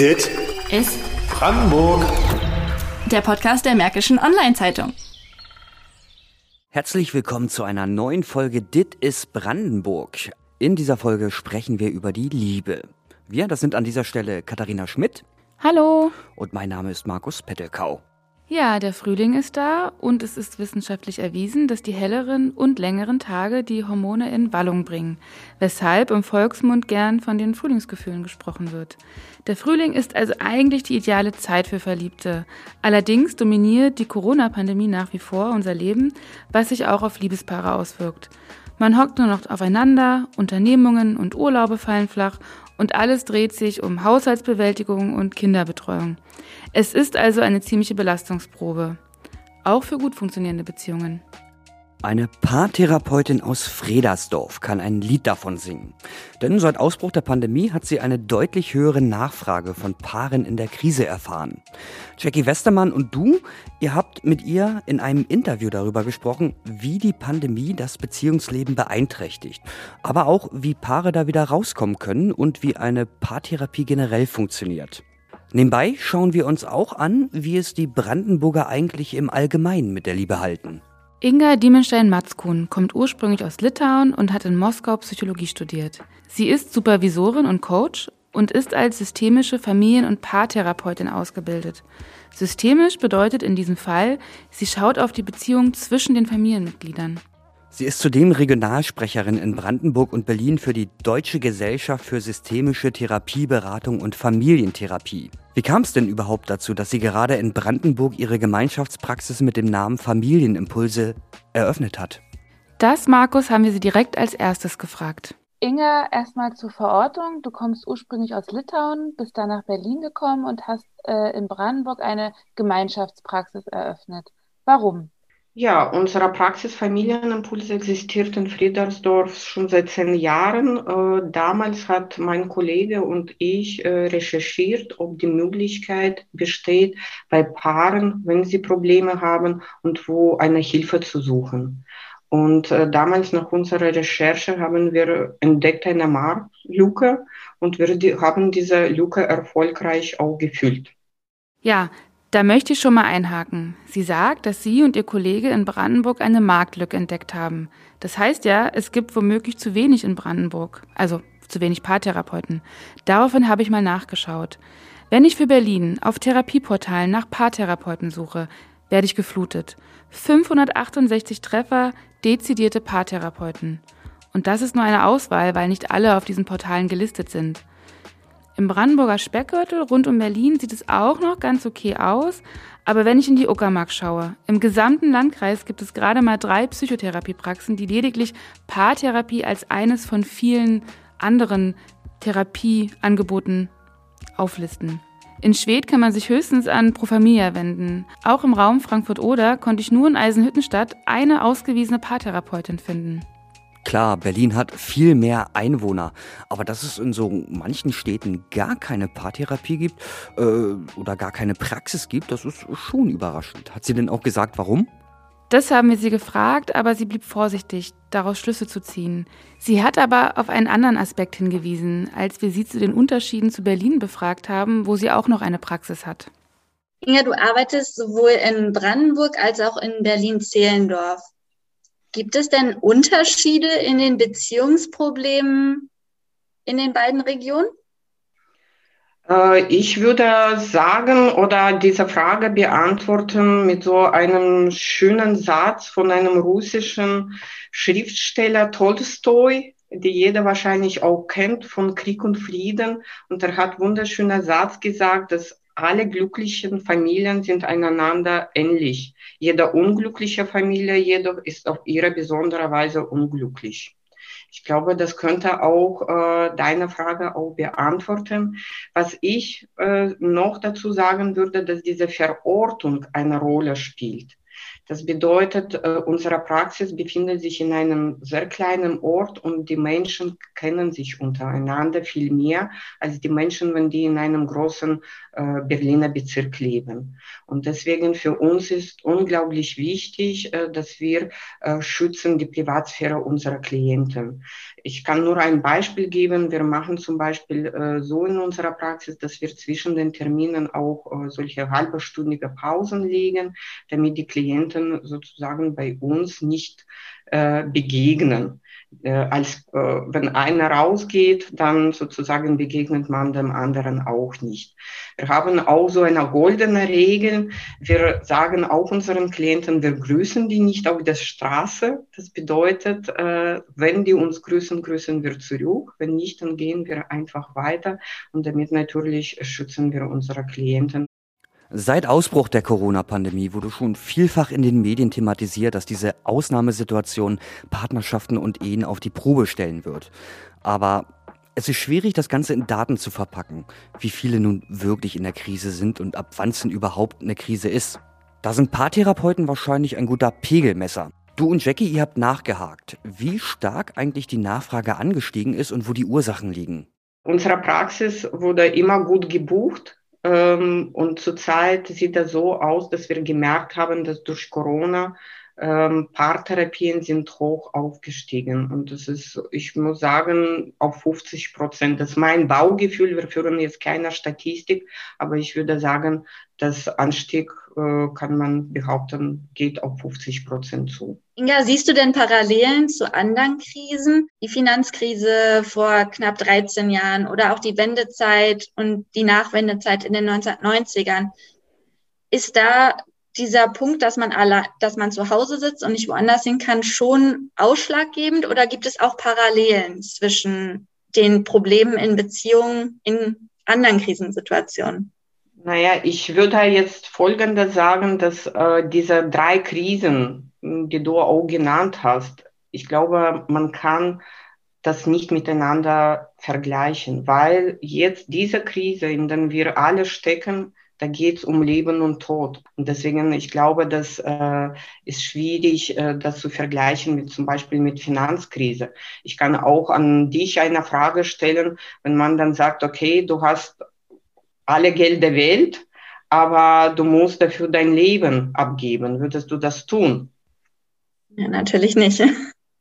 Dit ist Brandenburg. der Podcast der Märkischen Online-Zeitung. Herzlich willkommen zu einer neuen Folge Dit ist Brandenburg. In dieser Folge sprechen wir über die Liebe. Wir, das sind an dieser Stelle Katharina Schmidt Hallo. und mein Name ist Markus Pettelkau. Ja, der Frühling ist da und es ist wissenschaftlich erwiesen, dass die helleren und längeren Tage die Hormone in Wallung bringen, weshalb im Volksmund gern von den Frühlingsgefühlen gesprochen wird. Der Frühling ist also eigentlich die ideale Zeit für Verliebte. Allerdings dominiert die Corona-Pandemie nach wie vor unser Leben, was sich auch auf Liebespaare auswirkt. Man hockt nur noch aufeinander, Unternehmungen und Urlaube fallen flach und alles dreht sich um Haushaltsbewältigung und Kinderbetreuung. Es ist also eine ziemliche Belastungsprobe. Auch für gut funktionierende Beziehungen. Eine Paartherapeutin aus Fredersdorf kann ein Lied davon singen. Denn seit Ausbruch der Pandemie hat sie eine deutlich höhere Nachfrage von Paaren in der Krise erfahren. Jackie Westermann und du, ihr habt mit ihr in einem Interview darüber gesprochen, wie die Pandemie das Beziehungsleben beeinträchtigt. Aber auch, wie Paare da wieder rauskommen können und wie eine Paartherapie generell funktioniert. Nebenbei schauen wir uns auch an, wie es die Brandenburger eigentlich im Allgemeinen mit der Liebe halten. Inga Diemenstein-Matzkun kommt ursprünglich aus Litauen und hat in Moskau Psychologie studiert. Sie ist Supervisorin und Coach und ist als systemische Familien- und Paartherapeutin ausgebildet. Systemisch bedeutet in diesem Fall, sie schaut auf die Beziehung zwischen den Familienmitgliedern. Sie ist zudem Regionalsprecherin in Brandenburg und Berlin für die Deutsche Gesellschaft für systemische Therapieberatung und Familientherapie. Wie kam es denn überhaupt dazu, dass sie gerade in Brandenburg ihre Gemeinschaftspraxis mit dem Namen Familienimpulse eröffnet hat? Das, Markus, haben wir sie direkt als erstes gefragt. Inga, erstmal zur Verortung. Du kommst ursprünglich aus Litauen, bist dann nach Berlin gekommen und hast äh, in Brandenburg eine Gemeinschaftspraxis eröffnet. Warum? Ja, unsere Praxis Familienimpulse existiert in Friedersdorf schon seit zehn Jahren. Äh, damals hat mein Kollege und ich äh, recherchiert, ob die Möglichkeit besteht, bei Paaren, wenn sie Probleme haben und wo eine Hilfe zu suchen. Und äh, damals nach unserer Recherche haben wir entdeckt eine Marktlücke und wir haben diese Lücke erfolgreich auch gefüllt. Ja, da möchte ich schon mal einhaken. Sie sagt, dass Sie und Ihr Kollege in Brandenburg eine Marktlücke entdeckt haben. Das heißt ja, es gibt womöglich zu wenig in Brandenburg, also zu wenig Paartherapeuten. Daraufhin habe ich mal nachgeschaut. Wenn ich für Berlin auf Therapieportalen nach Paartherapeuten suche, werde ich geflutet. 568 Treffer, dezidierte Paartherapeuten. Und das ist nur eine Auswahl, weil nicht alle auf diesen Portalen gelistet sind. Im Brandenburger Speckgürtel rund um Berlin sieht es auch noch ganz okay aus, aber wenn ich in die Uckermark schaue, im gesamten Landkreis gibt es gerade mal drei Psychotherapiepraxen, die lediglich Paartherapie als eines von vielen anderen Therapieangeboten auflisten. In Schwedt kann man sich höchstens an Pro Familia wenden. Auch im Raum Frankfurt-Oder konnte ich nur in Eisenhüttenstadt eine ausgewiesene Paartherapeutin finden. Klar, Berlin hat viel mehr Einwohner, aber dass es in so manchen Städten gar keine Paartherapie gibt äh, oder gar keine Praxis gibt, das ist schon überraschend. Hat sie denn auch gesagt, warum? Das haben wir sie gefragt, aber sie blieb vorsichtig, daraus Schlüsse zu ziehen. Sie hat aber auf einen anderen Aspekt hingewiesen, als wir sie zu den Unterschieden zu Berlin befragt haben, wo sie auch noch eine Praxis hat. Inga, du arbeitest sowohl in Brandenburg als auch in Berlin-Zehlendorf. Gibt es denn Unterschiede in den Beziehungsproblemen in den beiden Regionen? Äh, Ich würde sagen oder diese Frage beantworten mit so einem schönen Satz von einem russischen Schriftsteller Tolstoi, die jeder wahrscheinlich auch kennt von Krieg und Frieden. Und er hat wunderschöner Satz gesagt, dass alle glücklichen Familien sind einander ähnlich. Jede unglückliche Familie jedoch ist auf ihre besondere Weise unglücklich. Ich glaube, das könnte auch äh, deine Frage auch beantworten. Was ich äh, noch dazu sagen würde, dass diese Verortung eine Rolle spielt. Das bedeutet, äh, unsere Praxis befindet sich in einem sehr kleinen Ort und die Menschen kennen sich untereinander viel mehr als die Menschen, wenn die in einem großen äh, Berliner Bezirk leben. Und deswegen für uns ist unglaublich wichtig, äh, dass wir schützen die Privatsphäre unserer Klienten. Ich kann nur ein Beispiel geben. Wir machen zum Beispiel so in unserer Praxis, dass wir zwischen den Terminen auch solche halbstündige Pausen legen, damit die Klienten sozusagen bei uns nicht äh, begegnen äh, als äh, wenn einer rausgeht, dann sozusagen begegnet man dem anderen auch nicht. Wir haben auch so eine goldene Regel. Wir sagen auch unseren Klienten, wir grüßen die nicht auf der Straße. Das bedeutet, äh, wenn die uns grüßen, grüßen wir zurück. Wenn nicht, dann gehen wir einfach weiter. Und damit natürlich schützen wir unsere Klienten. Seit Ausbruch der Corona-Pandemie wurde schon vielfach in den Medien thematisiert, dass diese Ausnahmesituation Partnerschaften und Ehen auf die Probe stellen wird. Aber es ist schwierig, das Ganze in Daten zu verpacken, wie viele nun wirklich in der Krise sind und ab wann es denn überhaupt eine Krise ist. Da sind Paartherapeuten wahrscheinlich ein guter Pegelmesser. Du und Jackie, ihr habt nachgehakt, wie stark eigentlich die Nachfrage angestiegen ist und wo die Ursachen liegen. Unsere Praxis wurde immer gut gebucht ähm, und zurzeit sieht das so aus, dass wir gemerkt haben, dass durch Corona ähm, Paartherapien sind hoch aufgestiegen. Und das ist, ich muss sagen, auf 50 Prozent. Das ist mein Baugefühl. Wir führen jetzt keine Statistik, aber ich würde sagen, das Anstieg, kann man behaupten, geht auf 50 Prozent zu. Inga, siehst du denn Parallelen zu anderen Krisen? Die Finanzkrise vor knapp 13 Jahren oder auch die Wendezeit und die Nachwendezeit in den 1990ern. Ist da dieser Punkt, dass man alle, dass man zu Hause sitzt und nicht woanders hin kann, schon ausschlaggebend oder gibt es auch Parallelen zwischen den Problemen in Beziehungen in anderen Krisensituationen? Naja, ich würde jetzt Folgendes sagen, dass äh, diese drei Krisen, die du auch genannt hast, ich glaube, man kann das nicht miteinander vergleichen, weil jetzt diese Krise, in der wir alle stecken, da geht es um Leben und Tod. Und deswegen, ich glaube, das äh, ist schwierig, äh, das zu vergleichen mit zum Beispiel mit Finanzkrise. Ich kann auch an dich eine Frage stellen, wenn man dann sagt, okay, du hast alle Geld der Welt, aber du musst dafür dein Leben abgeben. Würdest du das tun? Ja, natürlich nicht.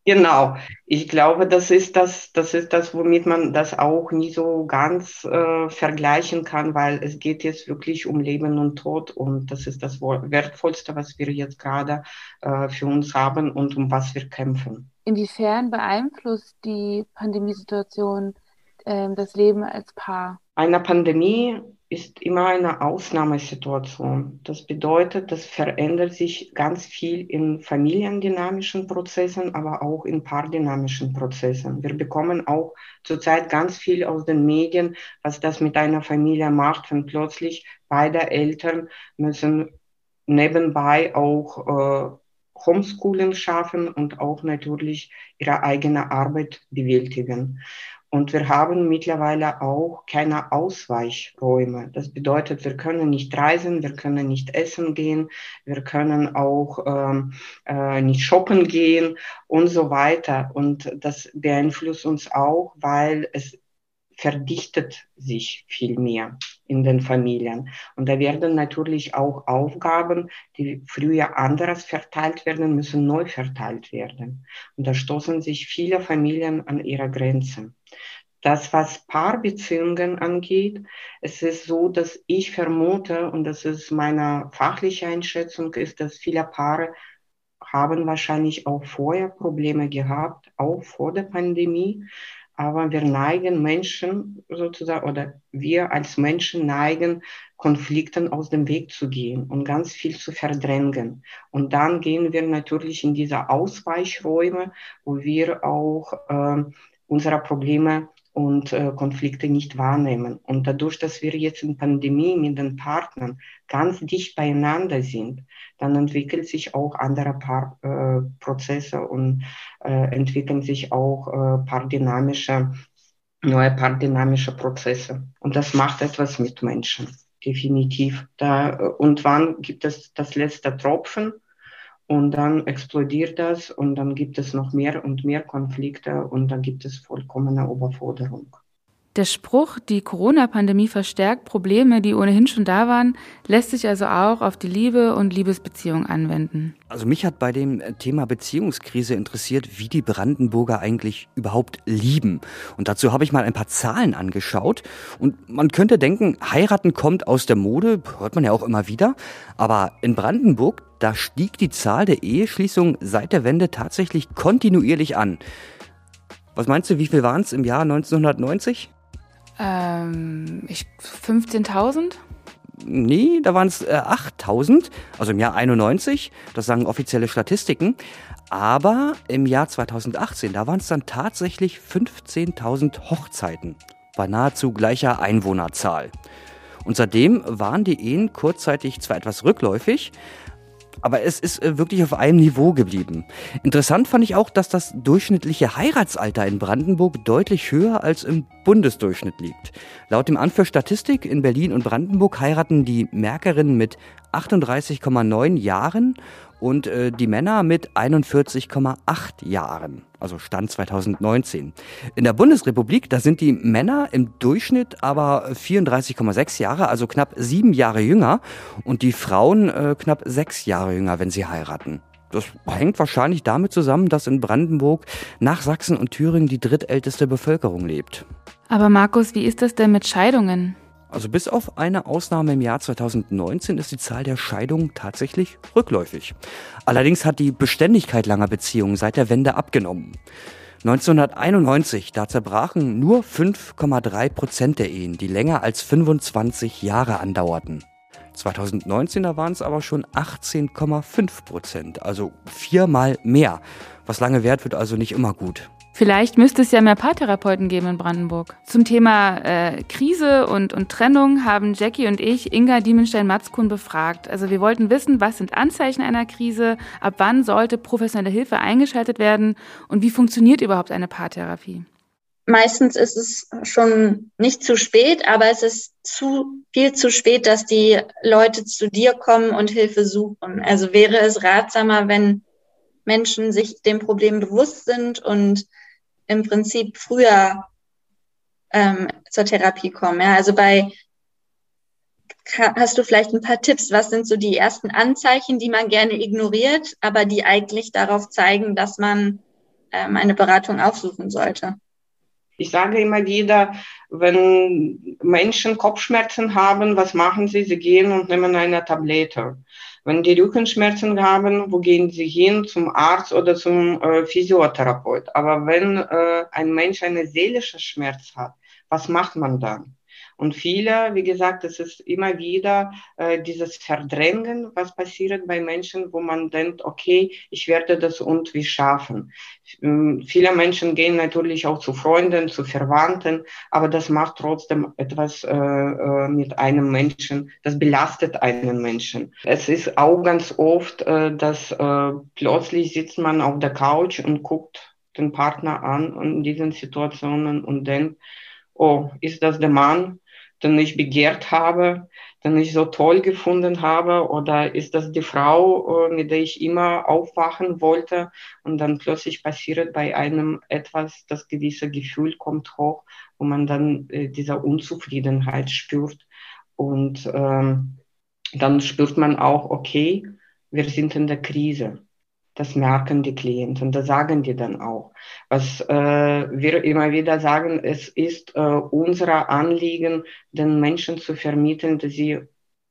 Genau, ich glaube, das ist das, das ist das, womit man das auch nie so ganz äh, vergleichen kann, weil es geht jetzt wirklich um Leben und Tod und das ist das Wertvollste, was wir jetzt gerade äh, für uns haben und um was wir kämpfen. Inwiefern beeinflusst die Pandemiesituation äh, das Leben als Paar? Eine Pandemie ist immer eine Ausnahmesituation. Das bedeutet, das verändert sich ganz viel in familiendynamischen Prozessen, aber auch in paardynamischen Prozessen. Wir bekommen auch zurzeit ganz viel aus den Medien, was das mit einer Familie macht, wenn plötzlich beide Eltern müssen nebenbei auch äh, Homeschooling schaffen und auch natürlich ihre eigene Arbeit bewältigen. Und wir haben mittlerweile auch keine Ausweichräume. Das bedeutet, wir können nicht reisen, wir können nicht essen gehen, wir können auch ähm, äh, nicht shoppen gehen und so weiter. Und das beeinflusst uns auch, weil es verdichtet sich viel mehr in den Familien. Und da werden natürlich auch Aufgaben, die früher anderes verteilt werden, müssen neu verteilt werden. Und da stoßen sich viele Familien an ihre Grenzen. Das, was Paarbeziehungen angeht, es ist so, dass ich vermute, und das ist meine fachliche Einschätzung, ist, dass viele Paare haben wahrscheinlich auch vorher Probleme gehabt, auch vor der Pandemie. Aber wir neigen Menschen sozusagen, oder wir als Menschen neigen, Konflikten aus dem Weg zu gehen und ganz viel zu verdrängen. Und dann gehen wir natürlich in diese Ausweichräume, wo wir auch äh, unsere Probleme und äh, Konflikte nicht wahrnehmen. Und dadurch, dass wir jetzt in Pandemie mit den Partnern ganz dicht beieinander sind, dann entwickelt sich auch andere Paar, äh, Prozesse und äh, entwickeln sich auch äh, paardynamische, neue paardynamische Prozesse. Und das macht etwas mit Menschen, definitiv. Da, äh, und wann gibt es das letzte Tropfen? Und dann explodiert das und dann gibt es noch mehr und mehr Konflikte und dann gibt es vollkommene Überforderung. Der Spruch, die Corona-Pandemie verstärkt Probleme, die ohnehin schon da waren, lässt sich also auch auf die Liebe und Liebesbeziehung anwenden. Also mich hat bei dem Thema Beziehungskrise interessiert, wie die Brandenburger eigentlich überhaupt lieben. Und dazu habe ich mal ein paar Zahlen angeschaut. Und man könnte denken, heiraten kommt aus der Mode, hört man ja auch immer wieder. Aber in Brandenburg, da stieg die Zahl der Eheschließungen seit der Wende tatsächlich kontinuierlich an. Was meinst du, wie viel waren es im Jahr 1990? Ähm, 15.000? Nee, da waren es äh, 8.000, also im Jahr 91, das sagen offizielle Statistiken. Aber im Jahr 2018, da waren es dann tatsächlich 15.000 Hochzeiten, bei nahezu gleicher Einwohnerzahl. Und seitdem waren die Ehen kurzzeitig zwar etwas rückläufig, aber es ist äh, wirklich auf einem Niveau geblieben. Interessant fand ich auch, dass das durchschnittliche Heiratsalter in Brandenburg deutlich höher als im Bundesdurchschnitt liegt. Laut dem Amt für Statistik in Berlin und Brandenburg heiraten die Merkerinnen mit 38,9 Jahren und äh, die Männer mit 41,8 Jahren, also Stand 2019. In der Bundesrepublik, da sind die Männer im Durchschnitt aber 34,6 Jahre, also knapp sieben Jahre jünger und die Frauen äh, knapp sechs Jahre jünger, wenn sie heiraten. Das hängt wahrscheinlich damit zusammen, dass in Brandenburg nach Sachsen und Thüringen die drittälteste Bevölkerung lebt. Aber Markus, wie ist das denn mit Scheidungen? Also bis auf eine Ausnahme im Jahr 2019 ist die Zahl der Scheidungen tatsächlich rückläufig. Allerdings hat die Beständigkeit langer Beziehungen seit der Wende abgenommen. 1991, da zerbrachen nur 5,3 Prozent der Ehen, die länger als 25 Jahre andauerten. 2019, da waren es aber schon 18,5 Prozent, also viermal mehr. Was lange währt, wird also nicht immer gut. Vielleicht müsste es ja mehr Paartherapeuten geben in Brandenburg. Zum Thema äh, Krise und, und Trennung haben Jackie und ich Inga Diemenstein-Matzkuhn befragt. Also wir wollten wissen, was sind Anzeichen einer Krise, ab wann sollte professionelle Hilfe eingeschaltet werden und wie funktioniert überhaupt eine Paartherapie? Meistens ist es schon nicht zu spät, aber es ist zu viel zu spät, dass die Leute zu dir kommen und Hilfe suchen. Also wäre es ratsamer, wenn Menschen sich dem Problem bewusst sind und im Prinzip früher ähm, zur Therapie kommen. Ja? Also bei hast du vielleicht ein paar Tipps, was sind so die ersten Anzeichen, die man gerne ignoriert, aber die eigentlich darauf zeigen, dass man ähm, eine Beratung aufsuchen sollte? Ich sage immer wieder, wenn Menschen Kopfschmerzen haben, was machen sie? Sie gehen und nehmen eine Tablette. Wenn die Rückenschmerzen haben, wo gehen sie hin? Zum Arzt oder zum äh, Physiotherapeut. Aber wenn äh, ein Mensch einen seelischen Schmerz hat, was macht man dann? Und viele, wie gesagt, es ist immer wieder äh, dieses Verdrängen, was passiert bei Menschen, wo man denkt, okay, ich werde das irgendwie schaffen. Ähm, viele Menschen gehen natürlich auch zu Freunden, zu Verwandten, aber das macht trotzdem etwas äh, äh, mit einem Menschen, das belastet einen Menschen. Es ist auch ganz oft, äh, dass äh, plötzlich sitzt man auf der Couch und guckt den Partner an in diesen Situationen und denkt, oh, ist das der Mann, den ich begehrt habe, den ich so toll gefunden habe? Oder ist das die Frau, äh, mit der ich immer aufwachen wollte? Und dann plötzlich passiert bei einem etwas, das gewisse Gefühl kommt hoch, wo man dann äh, dieser Unzufriedenheit spürt. Und ähm, dann spürt man auch, okay, wir sind in der Krise. Das merken die Klienten, das sagen die dann auch. Was äh, wir immer wieder sagen, es ist äh, unser Anliegen, den Menschen zu vermitteln, dass sie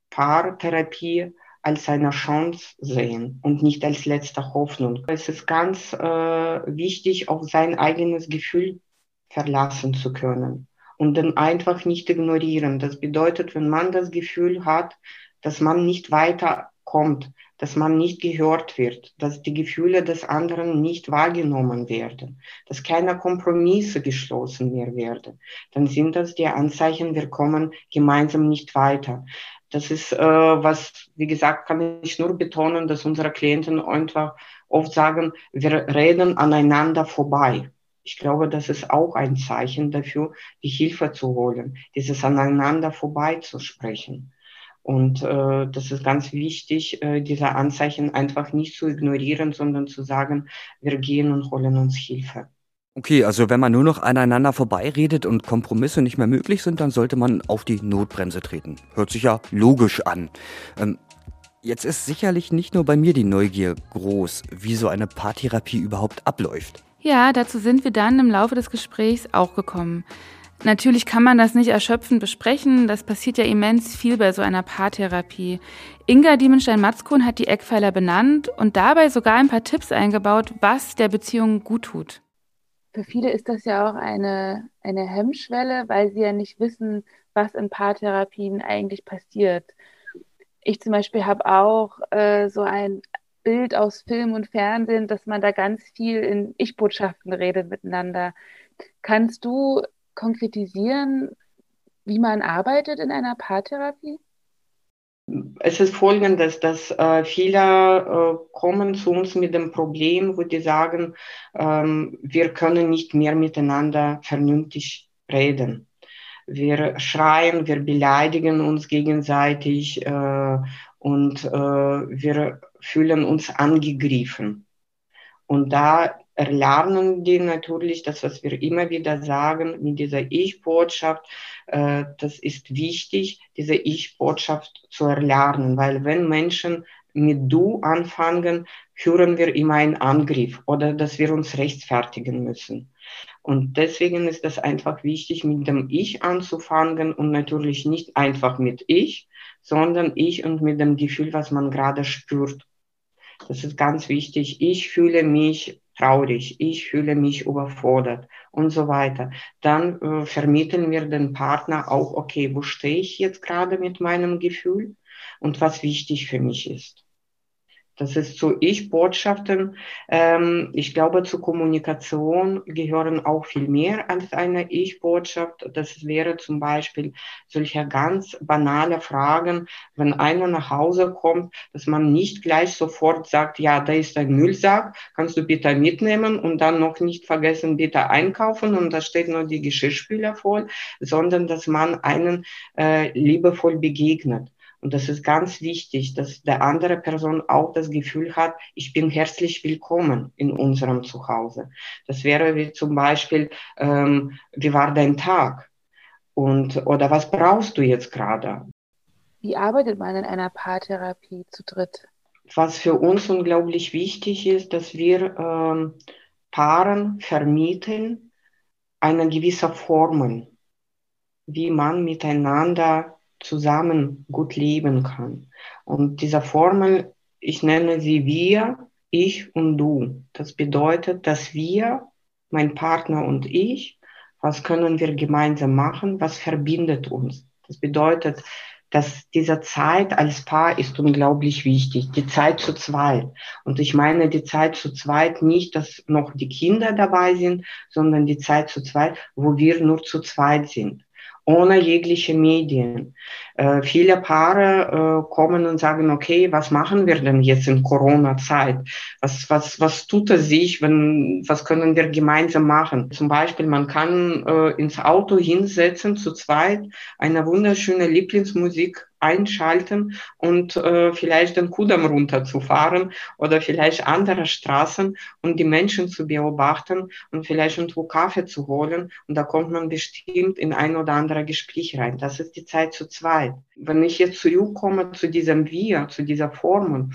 Paartherapie als eine Chance sehen und nicht als letzte Hoffnung. Es ist ganz äh, wichtig, auf sein eigenes Gefühl verlassen zu können und dann einfach nicht ignorieren. Das bedeutet, wenn man das Gefühl hat, dass man nicht weiterkommt, dass man nicht gehört wird, dass die Gefühle des anderen nicht wahrgenommen werden, dass keine Kompromisse geschlossen mehr werden, dann sind das die Anzeichen, wir kommen gemeinsam nicht weiter. Das ist, äh, was, wie gesagt, kann ich nur betonen, dass unsere Klienten einfach oft sagen, wir reden aneinander vorbei. Ich glaube, das ist auch ein Zeichen dafür, die Hilfe zu holen, dieses aneinander vorbei zu sprechen. Und äh, das ist ganz wichtig, äh, diese Anzeichen einfach nicht zu ignorieren, sondern zu sagen, wir gehen und holen uns Hilfe. Okay, also wenn man nur noch aneinander vorbeiredet und Kompromisse nicht mehr möglich sind, dann sollte man auf die Notbremse treten. Hört sich ja logisch an. Ähm, jetzt ist sicherlich nicht nur bei mir die Neugier groß, wie so eine Paartherapie überhaupt abläuft. Ja, dazu sind wir dann im Laufe des Gesprächs auch gekommen. Natürlich kann man das nicht erschöpfend besprechen. Das passiert ja immens viel bei so einer Paartherapie. Inga Diemenstein-Matzkuhn hat die Eckpfeiler benannt und dabei sogar ein paar Tipps eingebaut, was der Beziehung gut tut. Für viele ist das ja auch eine, eine Hemmschwelle, weil sie ja nicht wissen, was in Paartherapien eigentlich passiert. Ich zum Beispiel habe auch äh, so ein Bild aus Film und Fernsehen, dass man da ganz viel in Ich-Botschaften redet miteinander. Kannst du konkretisieren, wie man arbeitet in einer Paartherapie? Es ist folgendes, dass äh, viele äh, kommen zu uns mit dem Problem, wo die sagen, ähm, wir können nicht mehr miteinander vernünftig reden. Wir schreien, wir beleidigen uns gegenseitig äh, und äh, wir fühlen uns angegriffen. Und da erlernen die natürlich das, was wir immer wieder sagen, mit dieser Ich-Botschaft. Äh, das ist wichtig, diese Ich-Botschaft zu erlernen, weil wenn Menschen mit Du anfangen, hören wir immer einen Angriff oder dass wir uns rechtfertigen müssen. Und deswegen ist es einfach wichtig, mit dem Ich anzufangen und natürlich nicht einfach mit Ich, sondern Ich und mit dem Gefühl, was man gerade spürt. Das ist ganz wichtig. Ich fühle mich traurig, ich fühle mich überfordert und so weiter. Dann äh, vermitteln wir den Partner auch, okay, wo stehe ich jetzt gerade mit meinem Gefühl und was wichtig für mich ist. Das ist zu Ich-Botschaften. Ähm, ich glaube, zur Kommunikation gehören auch viel mehr als eine Ich-Botschaft. Das wäre zum Beispiel solche ganz banale Fragen, wenn einer nach Hause kommt, dass man nicht gleich sofort sagt, ja, da ist ein Müllsack, kannst du bitte mitnehmen und dann noch nicht vergessen, bitte einkaufen und da steht nur die Geschirrspüler voll, sondern dass man einen äh, liebevoll begegnet. Und das ist ganz wichtig, dass der andere Person auch das Gefühl hat, ich bin herzlich willkommen in unserem Zuhause. Das wäre wie zum Beispiel, ähm, wie war dein Tag? Und, oder was brauchst du jetzt gerade? Wie arbeitet man in einer Paartherapie zu dritt? Was für uns unglaublich wichtig ist, dass wir ähm, Paaren vermitteln eine gewisse Formel, wie man miteinander zusammen gut leben kann. Und diese Formel, ich nenne sie wir, ich und du. Das bedeutet, dass wir, mein Partner und ich, was können wir gemeinsam machen, was verbindet uns. Das bedeutet, dass diese Zeit als Paar ist unglaublich wichtig, die Zeit zu zweit. Und ich meine die Zeit zu zweit nicht, dass noch die Kinder dabei sind, sondern die Zeit zu zweit, wo wir nur zu zweit sind ohne jegliche Medien. Äh, viele Paare äh, kommen und sagen, okay, was machen wir denn jetzt in Corona-Zeit? Was, was, was tut es sich? Wenn, was können wir gemeinsam machen? Zum Beispiel, man kann äh, ins Auto hinsetzen, zu zweit, eine wunderschöne Lieblingsmusik einschalten und äh, vielleicht den Kudamm runterzufahren oder vielleicht andere Straßen und die Menschen zu beobachten und vielleicht irgendwo Kaffee zu holen. Und da kommt man bestimmt in ein oder andere Gespräch rein. Das ist die Zeit zu zweit. Wenn ich jetzt zurückkomme zu diesem Wir, zu dieser Formel,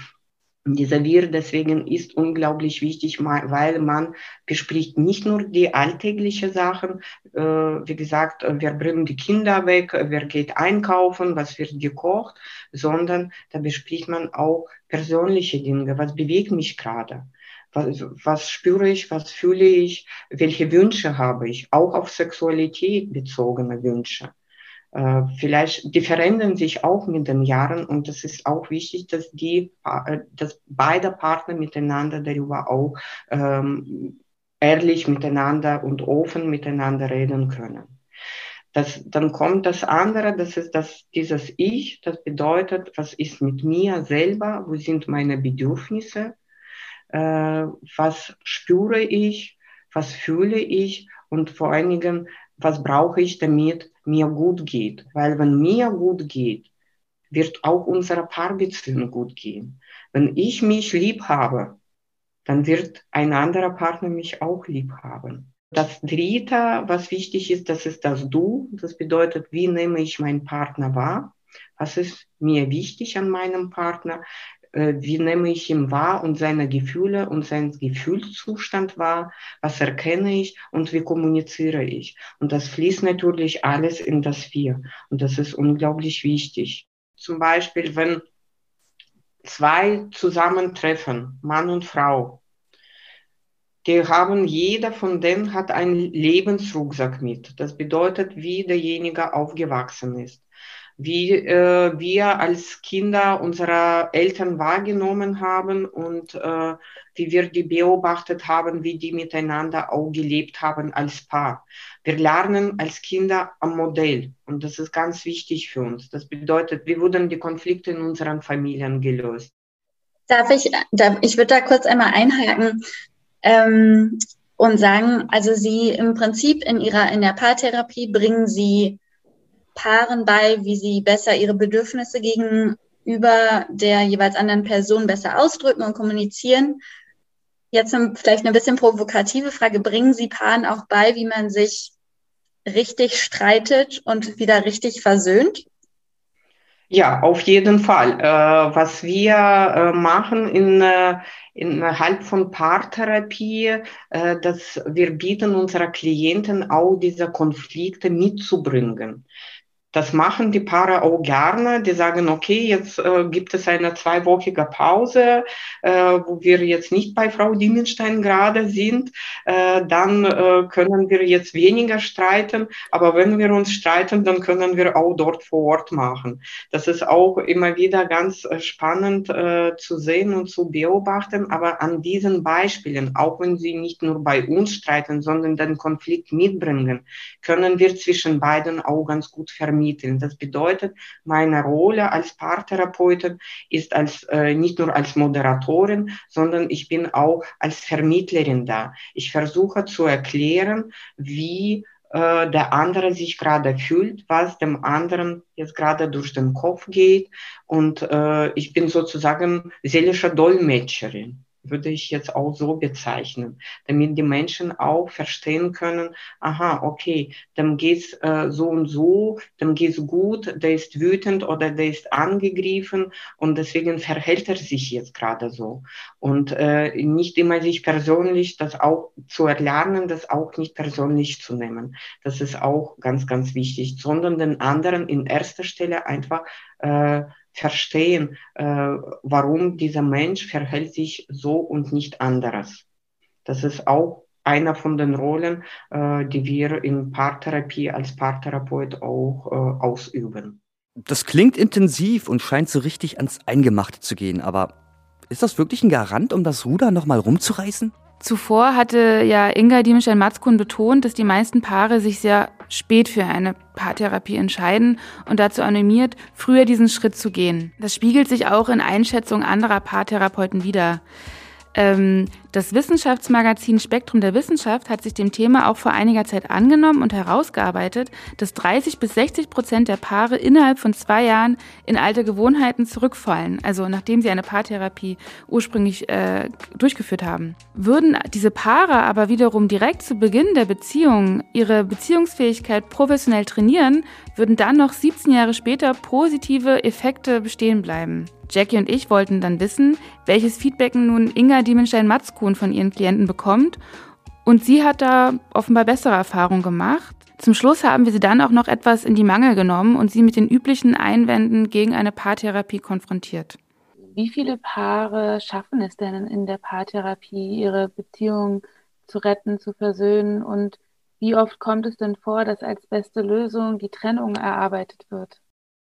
dieser Wir deswegen ist unglaublich wichtig, weil man bespricht nicht nur die alltäglichen Sachen, äh, wie gesagt, wir bringen die Kinder weg, wer geht einkaufen, was wird gekocht, sondern da bespricht man auch persönliche Dinge, was bewegt mich gerade. Was, was spüre ich, was fühle ich, welche Wünsche habe ich, auch auf Sexualität bezogene Wünsche. Äh, vielleicht, die verändern sich auch mit den Jahren und es ist auch wichtig, dass die, äh, dass beide Partner miteinander darüber auch ähm, ehrlich miteinander und offen miteinander reden können. Das, dann kommt das andere, das ist das, dieses Ich, das bedeutet, was ist mit mir selber, wo sind meine Bedürfnisse, äh, was spüre ich, was fühle ich und vor allen Dingen, was brauche ich, damit mir gut geht. Weil wenn mir gut geht, wird auch unserer Paarbeziehung gut gehen. Wenn ich mich lieb habe, dann wird ein anderer Partner mich auch lieb haben. Das Dritte, was wichtig ist, das ist das Du. Das bedeutet, wie nehme ich meinen Partner wahr? Was ist mir wichtig an meinem Partner? Äh, wie nehme ich ihn wahr und seine Gefühle und seinen Gefühlszustand wahr? Was erkenne ich und wie kommuniziere ich? Und das fließt natürlich alles in das Wir. Und das ist unglaublich wichtig. Zum Beispiel, wenn zwei zusammentreffen, Mann und Frau, die haben, jeder von denen hat einen Lebensrucksack mit. Das bedeutet, wie derjenige aufgewachsen ist. Wie äh, wir als Kinder unsere Eltern wahrgenommen haben und äh, wie wir die beobachtet haben, wie die miteinander auch gelebt haben als Paar. Wir lernen als Kinder am Modell und das ist ganz wichtig für uns. Das bedeutet, wie wurden die Konflikte in unseren Familien gelöst? Darf ich, darf, ich würde da kurz einmal einhaken ähm, und sagen, also Sie im Prinzip in Ihrer, in der Paartherapie bringen Sie Paaren bei, wie sie besser ihre Bedürfnisse gegenüber der jeweils anderen Person besser ausdrücken und kommunizieren. Jetzt vielleicht eine bisschen provokative Frage, bringen Sie Paaren auch bei, wie man sich richtig streitet und wieder richtig versöhnt? Ja, auf jeden Fall. Äh, was wir äh, machen in, äh, innerhalb von Paartherapie, äh, dass wir bieten unserer Klienten auch diese Konflikte mitzubringen. Das machen die Paare auch gerne. Die sagen, okay, jetzt äh, gibt es eine zweiwöchige Pause, äh, wo wir jetzt nicht bei Frau Diemenstein gerade sind. Äh, dann äh, können wir jetzt weniger streiten. Aber wenn wir uns streiten, dann können wir auch dort vor Ort machen. Das ist auch immer wieder ganz äh, spannend äh, zu sehen und zu beobachten. Aber an diesen Beispielen, auch wenn sie nicht nur bei uns streiten, sondern den Konflikt mitbringen, können wir zwischen beiden auch ganz gut vermitteln vermitteln. Das bedeutet, meine Rolle als Paartherapeutin ist als, äh, nicht nur als Moderatorin, sondern ich bin auch als Vermittlerin da. Ich versuche zu erklären, wie äh, der andere sich gerade fühlt, was dem anderen jetzt gerade durch den Kopf geht. Und äh, ich bin sozusagen seelische Dolmetscherin würde ich jetzt auch so bezeichnen, damit die Menschen auch verstehen können, aha, okay, dem geht's äh, so und so, dem geht's gut, der ist wütend oder der ist angegriffen und deswegen verhält er sich jetzt gerade so. Und äh, nicht immer sich persönlich das auch zu erlernen, das auch nicht persönlich zu nehmen. Das ist auch ganz, ganz wichtig, sondern den anderen in erster Stelle einfach äh, verstehen, äh, warum dieser Mensch verhält sich so und nicht anderes. Das ist auch einer von den Rollen, äh, die wir in Paartherapie als Paartherapeut auch äh, ausüben. Das klingt intensiv und scheint so richtig ans Eingemachte zu gehen, aber ist das wirklich ein Garant, um das Ruder nochmal rumzureißen? Zuvor hatte ja Inga Diemenstein-Matzkun betont, dass die meisten Paare sich sehr spät für eine Paartherapie entscheiden und dazu animiert, früher diesen Schritt zu gehen. Das spiegelt sich auch in Einschätzungen anderer Paartherapeuten wider. Ähm, das Wissenschaftsmagazin Spektrum der Wissenschaft hat sich dem Thema auch vor einiger Zeit angenommen und herausgearbeitet, dass 30 bis 60 Prozent der Paare innerhalb von zwei Jahren in alte Gewohnheiten zurückfallen, also nachdem sie eine Paartherapie ursprünglich äh, durchgeführt haben. Würden diese Paare aber wiederum direkt zu Beginn der Beziehung ihre Beziehungsfähigkeit professionell trainieren, würden dann noch 17 Jahre später positive Effekte bestehen bleiben. Jackie und ich wollten dann wissen, welches Feedback nun Inga Diemenstein-Matzkuhn von ihren Klienten bekommt. Und sie hat da offenbar bessere Erfahrungen gemacht. Zum Schluss haben wir sie dann auch noch etwas in die Mangel genommen und sie mit den üblichen Einwänden gegen eine Paartherapie konfrontiert. Wie viele Paare schaffen es denn in der Paartherapie, ihre Beziehung zu retten, zu versöhnen? Und wie oft kommt es denn vor, dass als beste Lösung die Trennung erarbeitet wird?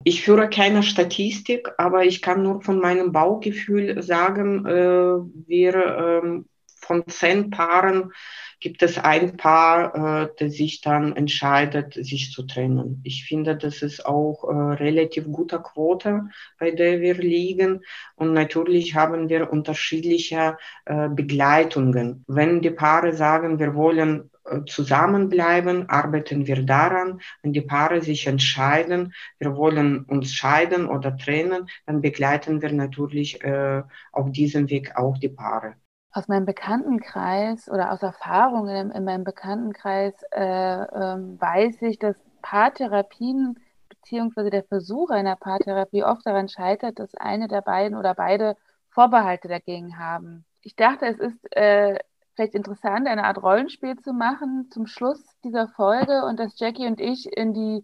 Ich führe keine Statistik, aber ich kann nur von meinem Baugefühl sagen, äh, wir ähm, von zehn Paaren gibt es ein Paar, äh, das sich dann entscheidet, sich zu trennen. Ich finde, das ist auch äh, relativ guter Quote, bei der wir liegen. Und natürlich haben wir unterschiedliche äh, Begleitungen. Wenn die Paare sagen, wir wollen zusammenbleiben, arbeiten wir daran. Wenn die Paare sich entscheiden, wir wollen uns scheiden oder trennen, dann begleiten wir natürlich äh, auf diesem Weg auch die Paare. Aus meinem Bekanntenkreis oder aus Erfahrungen in, in meinem Bekanntenkreis äh, ähm, weiß ich, dass Paartherapien beziehungsweise der Versuch einer Paartherapie oft daran scheitert, dass eine der beiden oder beide Vorbehalte dagegen haben. Ich dachte, es ist äh, vielleicht interessant, eine Art Rollenspiel zu machen zum Schluss dieser Folge und dass Jackie und ich in die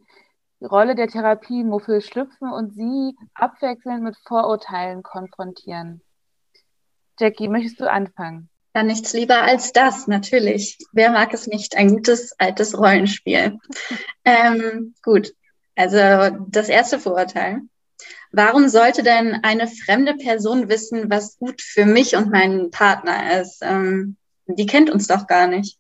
Rolle der Therapiemuffel schlüpfen und sie abwechselnd mit Vorurteilen konfrontieren. Jackie, möchtest du anfangen? Ja, nichts lieber als das, natürlich. Wer mag es nicht? Ein gutes altes Rollenspiel. ähm, gut, also das erste Vorurteil. Warum sollte denn eine fremde Person wissen, was gut für mich und meinen Partner ist? Ähm, die kennt uns doch gar nicht.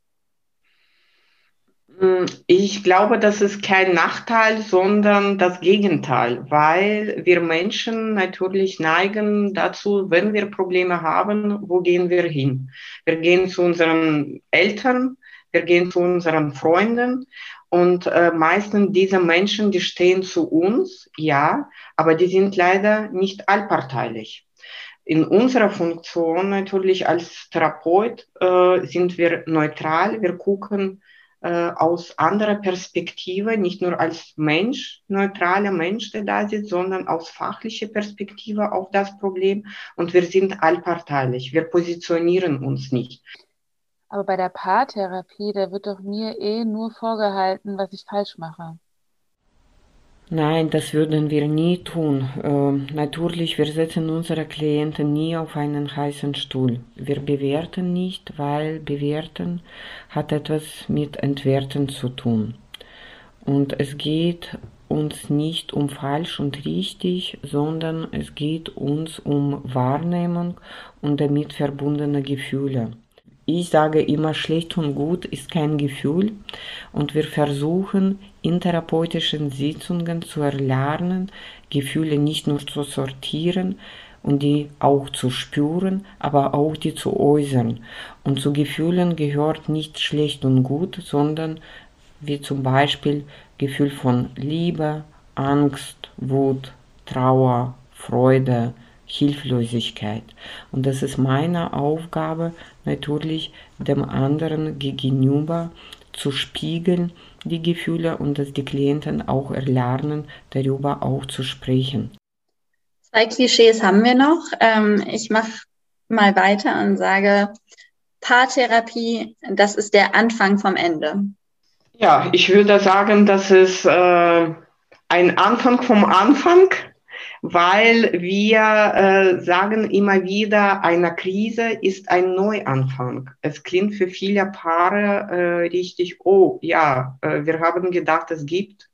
Hm, ich glaube, das ist kein Nachteil, sondern das Gegenteil, weil wir Menschen natürlich neigen dazu, wenn wir Probleme haben, wo gehen wir hin? Wir gehen zu unseren Eltern, wir gehen zu unseren Freunden und äh, meistens diese Menschen, die stehen zu uns, ja, aber die sind leider nicht allparteilich in unserer Funktion natürlich als Therapeut äh, sind wir neutral. Wir gucken äh, aus anderer Perspektive, nicht nur als Mensch, neutraler Mensch, der da sitzt, sondern aus fachlicher Perspektive auf das Problem. Und wir sind allparteilich. Wir positionieren uns nicht. Aber bei der Paartherapie, da wird doch mir eh nur vorgehalten, was ich falsch mache. Nein, das würden wir nie tun. Äh, natürlich, wir setzen unsere Klienten nie auf einen heißen Stuhl. Wir bewerten nicht, weil bewerten hat etwas mit entwerten zu tun. Und es geht uns nicht um falsch und richtig, sondern es geht uns um Wahrnehmung und damit verbundene Gefühle ich sage immer, schlecht und gut ist kein Gefühl und wir versuchen in therapeutischen Sitzungen zu erlernen, Gefühle nicht nur zu sortieren und die auch zu spüren, aber auch die zu äußern. Und zu Gefühlen gehört nicht schlecht und gut, sondern wie zum Beispiel Gefühl von Liebe, Angst, Wut, Trauer, Freude, Hilflosigkeit. Und das ist meine Aufgabe, natürlich dem anderen gegenüber zu spiegeln, die Gefühle und dass die Klienten auch erlernen, darüber auch zu sprechen. Zwei Klischees haben wir noch. Ähm, ich mache mal weiter und sage, Paartherapie, das ist der Anfang vom Ende. Ja, ich würde sagen, das ist äh, ein Anfang vom Anfang weil wir äh, sagen immer wieder, eine Krise ist ein Neuanfang. Es klingt für viele Paare äh, richtig, oh ja, äh, wir haben gedacht, es gibt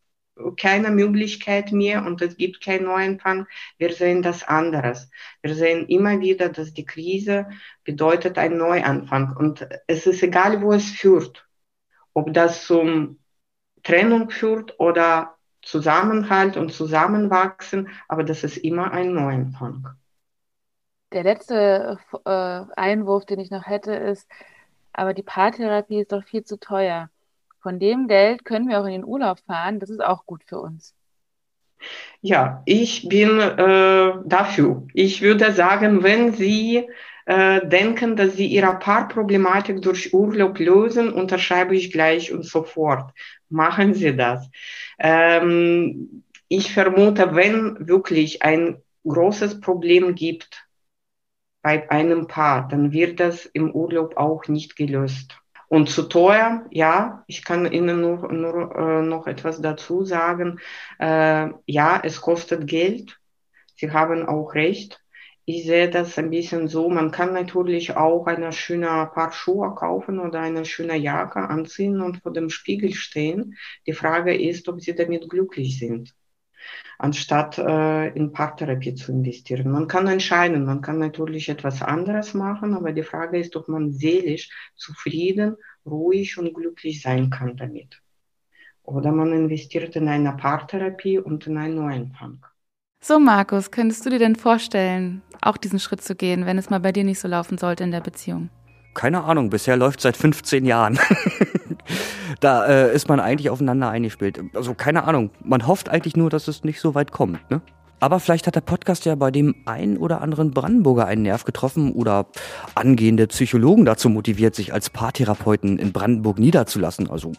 keine Möglichkeit mehr und es gibt keinen Neuanfang. Wir sehen das anderes. Wir sehen immer wieder, dass die Krise bedeutet ein Neuanfang und es ist egal, wo es führt. Ob das zum Trennung führt oder Zusammenhalt und Zusammenwachsen, aber das ist immer ein Neuanfang. Der letzte äh, Einwurf, den ich noch hätte, ist, aber die Paartherapie ist doch viel zu teuer. Von dem Geld können wir auch in den Urlaub fahren, das ist auch gut für uns. Ja, ich bin äh, dafür. Ich würde sagen, wenn Sie äh, denken, dass sie ihre Paarproblematik durch Urlaub lösen, unterschreibe ich gleich und sofort. Machen Sie das. Ähm, ich vermute, wenn wirklich ein großes Problem gibt bei einem Paar, dann wird das im Urlaub auch nicht gelöst. Und zu teuer, ja, ich kann Ihnen nur, nur äh, noch etwas dazu sagen. Äh, ja, es kostet Geld. Sie haben auch recht ich sehe das ein bisschen so, man kann natürlich auch eine schöne Paar Schuhe kaufen oder eine schöne Jacke anziehen und vor dem Spiegel stehen. Die Frage ist, ob sie damit glücklich sind, anstatt äh, in Paartherapie zu investieren. Man kann entscheiden, man kann natürlich etwas anderes machen, aber die Frage ist, ob man seelisch zufrieden, ruhig und glücklich sein kann damit. Oder man investiert in eine Paartherapie und in einen Neuanfang. So, Markus, könntest du dir denn vorstellen, auch diesen Schritt zu gehen, wenn es mal bei dir nicht so laufen sollte in der Beziehung? Keine Ahnung, bisher läuft seit 15 Jahren. da äh, ist man eigentlich aufeinander eingespielt. Also keine Ahnung, man hofft eigentlich nur, dass es nicht so weit kommt, ne? Aber vielleicht hat der Podcast ja bei dem einen oder anderen Brandenburger einen Nerv getroffen oder angehende Psychologen dazu motiviert, sich als Paartherapeuten in Brandenburg niederzulassen. Also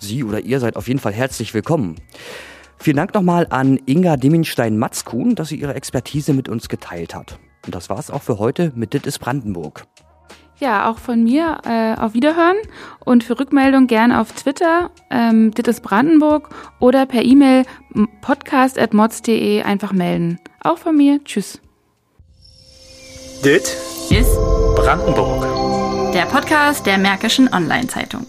Sie oder ihr seid auf jeden Fall herzlich willkommen. Vielen Dank nochmal an Inga Deminstein-Matzkuhn, dass sie ihre Expertise mit uns geteilt hat. Und das war's auch für heute mit Dit Brandenburg. Ja, auch von mir äh, auf Wiederhören und für Rückmeldung gerne auf Twitter, ähm, Dit ist Brandenburg oder per E-Mail podcast.mods.de einfach melden. Auch von mir. Tschüss. Dit ist Brandenburg. Der Podcast der Märkischen Online-Zeitung.